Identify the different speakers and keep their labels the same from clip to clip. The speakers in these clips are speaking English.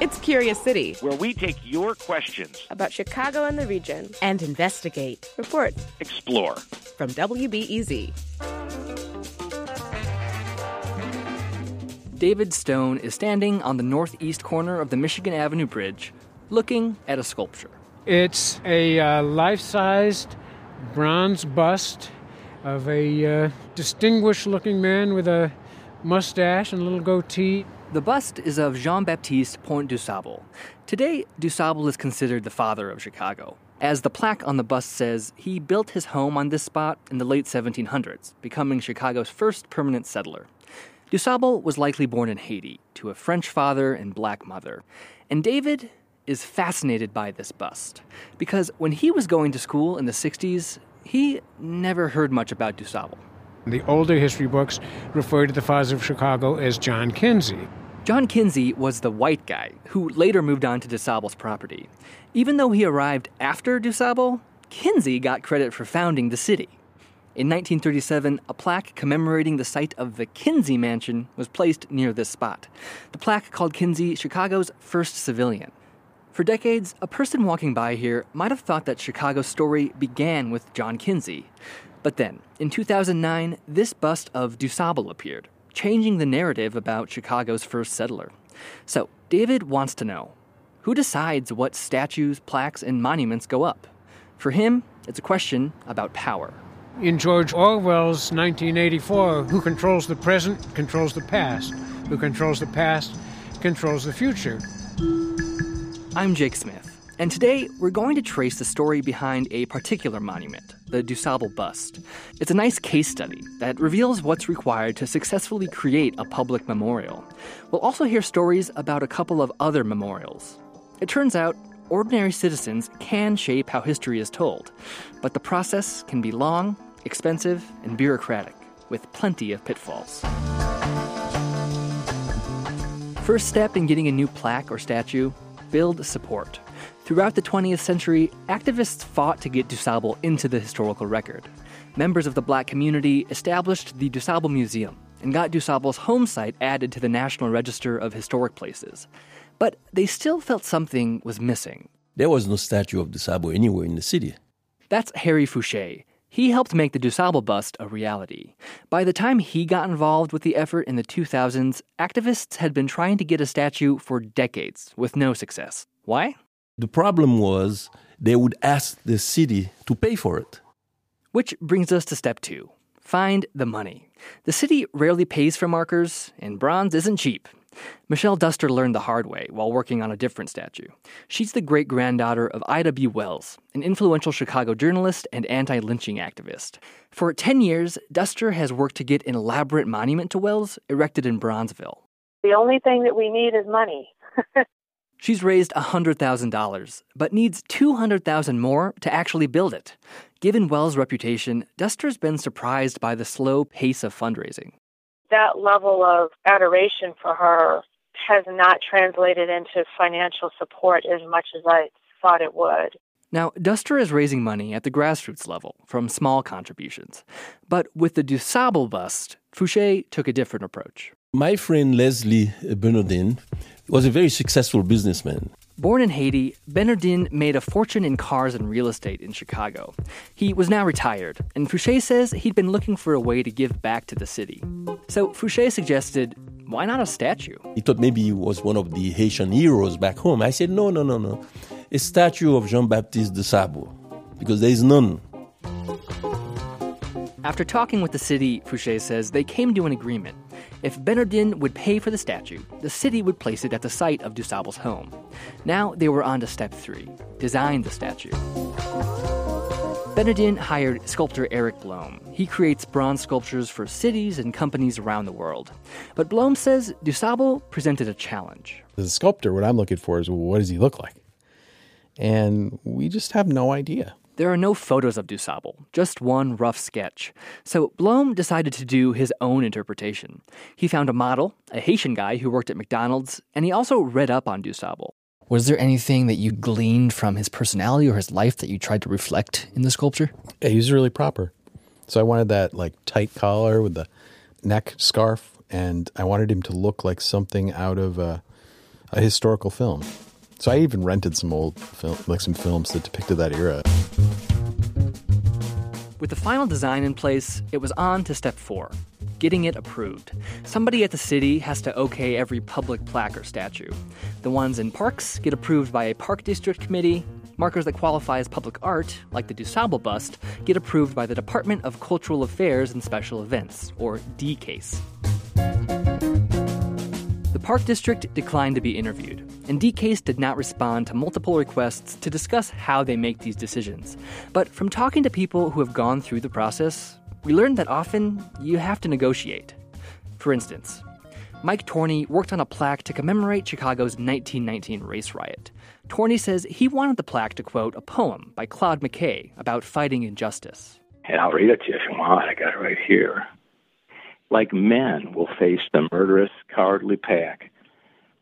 Speaker 1: It's Curious City,
Speaker 2: where we take your questions
Speaker 1: about Chicago and the region
Speaker 3: and investigate,
Speaker 1: report,
Speaker 2: explore.
Speaker 1: From WBEZ.
Speaker 4: David Stone is standing on the northeast corner of the Michigan Avenue Bridge, looking at a sculpture.
Speaker 5: It's a uh, life sized bronze bust of a uh, distinguished looking man with a mustache and a little goatee
Speaker 4: the bust is of Jean Baptiste Point du Sable. Today, du Sable is considered the father of Chicago. As the plaque on the bust says, he built his home on this spot in the late 1700s, becoming Chicago's first permanent settler. Du Sable was likely born in Haiti to a French father and black mother. And David is fascinated by this bust because when he was going to school in the 60s, he never heard much about Du Sable.
Speaker 5: The older history books refer to the father of Chicago as John Kinzie.
Speaker 4: John Kinzie was the white guy who later moved on to DuSable's property. Even though he arrived after DuSable, Kinzie got credit for founding the city. In 1937, a plaque commemorating the site of the Kinzie Mansion was placed near this spot. The plaque called Kinzie Chicago's first civilian. For decades, a person walking by here might have thought that Chicago's story began with John Kinzie. But then, in 2009, this bust of DuSable appeared, changing the narrative about Chicago's first settler. So, David wants to know who decides what statues, plaques, and monuments go up? For him, it's a question about power.
Speaker 5: In George Orwell's 1984, who controls the present controls the past. Who controls the past controls the future.
Speaker 4: I'm Jake Smith, and today we're going to trace the story behind a particular monument the DuSable bust. It's a nice case study that reveals what's required to successfully create a public memorial. We'll also hear stories about a couple of other memorials. It turns out ordinary citizens can shape how history is told, but the process can be long, expensive, and bureaucratic, with plenty of pitfalls. First step in getting a new plaque or statue build support. Throughout the 20th century, activists fought to get DuSable into the historical record. Members of the black community established the DuSable Museum and got DuSable's home site added to the National Register of Historic Places. But they still felt something was missing.
Speaker 6: There was no statue of DuSable anywhere in the city.
Speaker 4: That's Harry Fouché. He helped make the DuSable bust a reality. By the time he got involved with the effort in the 2000s, activists had been trying to get a statue for decades with no success. Why?
Speaker 6: The problem was they would ask the city to pay for it.
Speaker 4: Which brings us to step two find the money. The city rarely pays for markers, and bronze isn't cheap. Michelle Duster learned the hard way while working on a different statue. She's the great granddaughter of Ida B. Wells, an influential Chicago journalist and anti lynching activist. For 10 years, Duster has worked to get an elaborate monument to Wells erected in Bronzeville.
Speaker 7: The only thing that we need is money.
Speaker 4: She's raised $100,000, but needs 200,000 more to actually build it. Given Wells' reputation, Duster's been surprised by the slow pace of fundraising.
Speaker 7: That level of adoration for her has not translated into financial support as much as I thought it would.
Speaker 4: Now, Duster is raising money at the grassroots level from small contributions. But with the DuSable bust, Fouché took a different approach.
Speaker 6: My friend Leslie Bernardin was a very successful businessman.
Speaker 4: Born in Haiti, Bernardin made a fortune in cars and real estate in Chicago. He was now retired, and Fouché says he'd been looking for a way to give back to the city. So Fouché suggested, why not a statue?
Speaker 6: He thought maybe he was one of the Haitian heroes back home. I said, no, no, no, no. A statue of Jean Baptiste de Sable, because there is none.
Speaker 4: After talking with the city, Fouché says they came to an agreement. If Bernardin would pay for the statue, the city would place it at the site of DuSable's home. Now they were on to step three design the statue. Bernardin hired sculptor Erik Blome. He creates bronze sculptures for cities and companies around the world. But Blome says DuSable presented a challenge.
Speaker 8: As a sculptor, what I'm looking for is what does he look like? And we just have no idea.
Speaker 4: There are no photos of DuSable, just one rough sketch. So Blome decided to do his own interpretation. He found a model, a Haitian guy who worked at McDonald's, and he also read up on DuSable.
Speaker 9: Was there anything that you gleaned from his personality or his life that you tried to reflect in the sculpture?
Speaker 8: Yeah, he was really proper. So I wanted that like tight collar with the neck scarf, and I wanted him to look like something out of a, a historical film. So I even rented some old film, like some films that depicted that era.
Speaker 4: With the final design in place, it was on to step four getting it approved. Somebody at the city has to okay every public plaque or statue. The ones in parks get approved by a park district committee. Markers that qualify as public art, like the DuSable bust, get approved by the Department of Cultural Affairs and Special Events, or DCASE. The Park District declined to be interviewed, and DCASE did not respond to multiple requests to discuss how they make these decisions. But from talking to people who have gone through the process, we learned that often you have to negotiate. For instance, Mike Torney worked on a plaque to commemorate Chicago's 1919 race riot. Torney says he wanted the plaque to quote a poem by Claude McKay about fighting injustice.
Speaker 10: And I'll read it to you if you want. I got it right here. Like men will face the murderous, cowardly pack,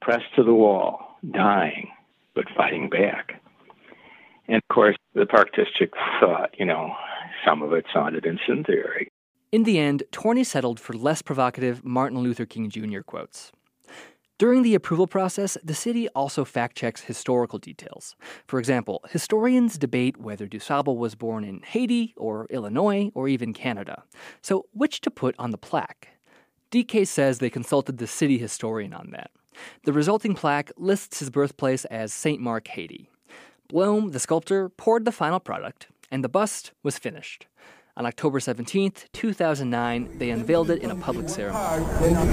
Speaker 10: pressed to the wall, dying, but fighting back. And of course, the Park District thought, you know, some of it sounded incendiary.
Speaker 4: In the end, Torney settled for less provocative Martin Luther King Jr. quotes. During the approval process, the city also fact checks historical details. For example, historians debate whether DuSable was born in Haiti or Illinois or even Canada. So, which to put on the plaque? DCASE says they consulted the city historian on that. The resulting plaque lists his birthplace as St. Mark, Haiti. Blome, the sculptor, poured the final product, and the bust was finished. On October 17th, 2009, they unveiled it in a public ceremony.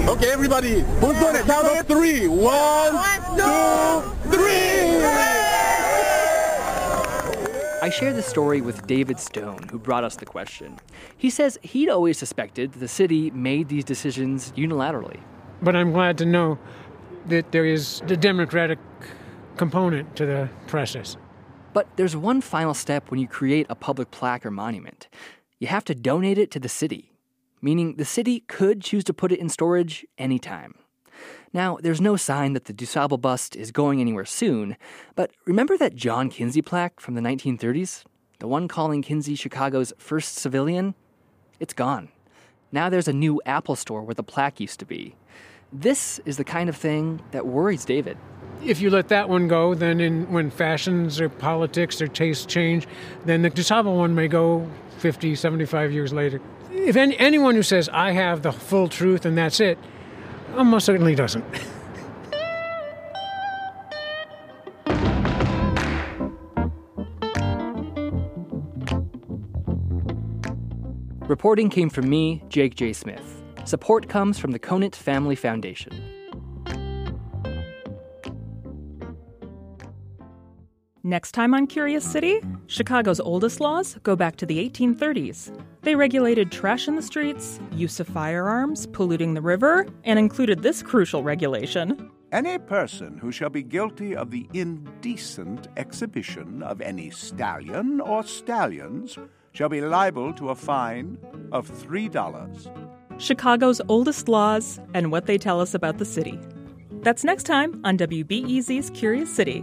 Speaker 11: Okay, everybody, who's doing it? Count of three. One, two, three.
Speaker 4: I share this story with David Stone, who brought us the question. He says he'd always suspected the city made these decisions unilaterally.
Speaker 5: But I'm glad to know that there is the democratic component to the process.
Speaker 4: But there's one final step when you create a public plaque or monument you have to donate it to the city, meaning the city could choose to put it in storage anytime. Now, there's no sign that the DuSable bust is going anywhere soon, but remember that John Kinzie plaque from the 1930s? The one calling Kinzie Chicago's first civilian? It's gone. Now there's a new Apple store where the plaque used to be. This is the kind of thing that worries David.
Speaker 5: If you let that one go, then in, when fashions or politics or tastes change, then the DuSable one may go 50, 75 years later. If any, anyone who says, I have the full truth and that's it, almost certainly doesn't.
Speaker 4: Reporting came from me, Jake J. Smith. Support comes from the Conant Family Foundation.
Speaker 12: Next time on Curious City, Chicago's oldest laws go back to the 1830s. They regulated trash in the streets, use of firearms, polluting the river, and included this crucial regulation.
Speaker 13: Any person who shall be guilty of the indecent exhibition of any stallion or stallions shall be liable to a fine of $3.
Speaker 12: Chicago's oldest laws and what they tell us about the city. That's next time on WBEZ's Curious City.